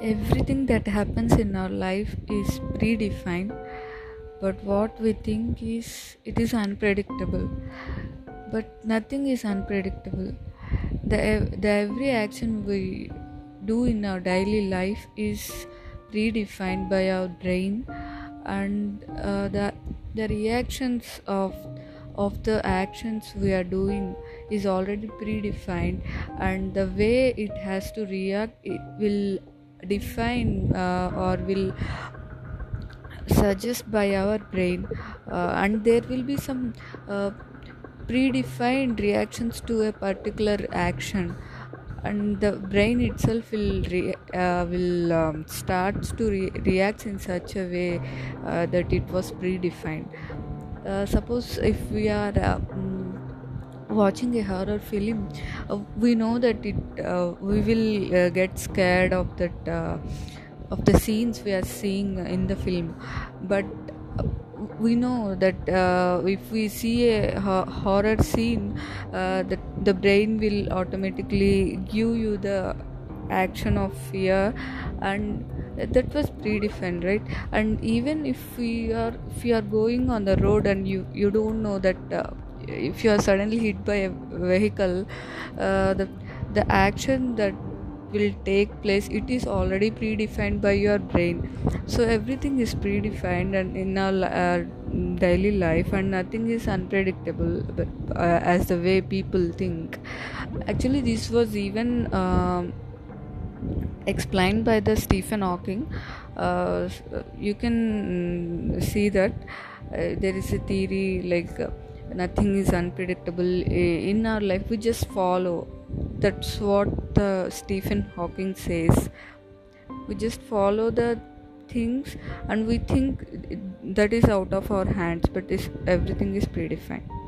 everything that happens in our life is predefined but what we think is it is unpredictable. But nothing is unpredictable. The, the every action we do in our daily life is predefined by our brain and uh, the the reactions of of the actions we are doing is already predefined and the way it has to react it will define uh, or will suggest by our brain uh, and there will be some uh, predefined reactions to a particular action. And the brain itself will re- uh, will um, starts to re- react in such a way uh, that it was predefined. Uh, suppose if we are mm, watching a horror film uh, we know that it uh, we will uh, get scared of that of the scenes we are seeing in the film. But we know that uh, if we see a ho- horror scene uh, that the brain will automatically give you the action of fear and that was predefined right? And even if we are if you are going on the road and you you don't know that uh, if you are suddenly hit by a vehicle uh, the the action that will take place it is already predefined by your brain so everything is predefined and in our uh, daily life and nothing is unpredictable but, uh, as the way people think actually this was even um, explained by the Stephen Hawking. Uh, you can see that uh, there is a theory like uh, nothing is unpredictable in our life. We just follow. That's what the Stephen Hawking says. We just follow the things and we think that is out of our hands, but everything is predefined.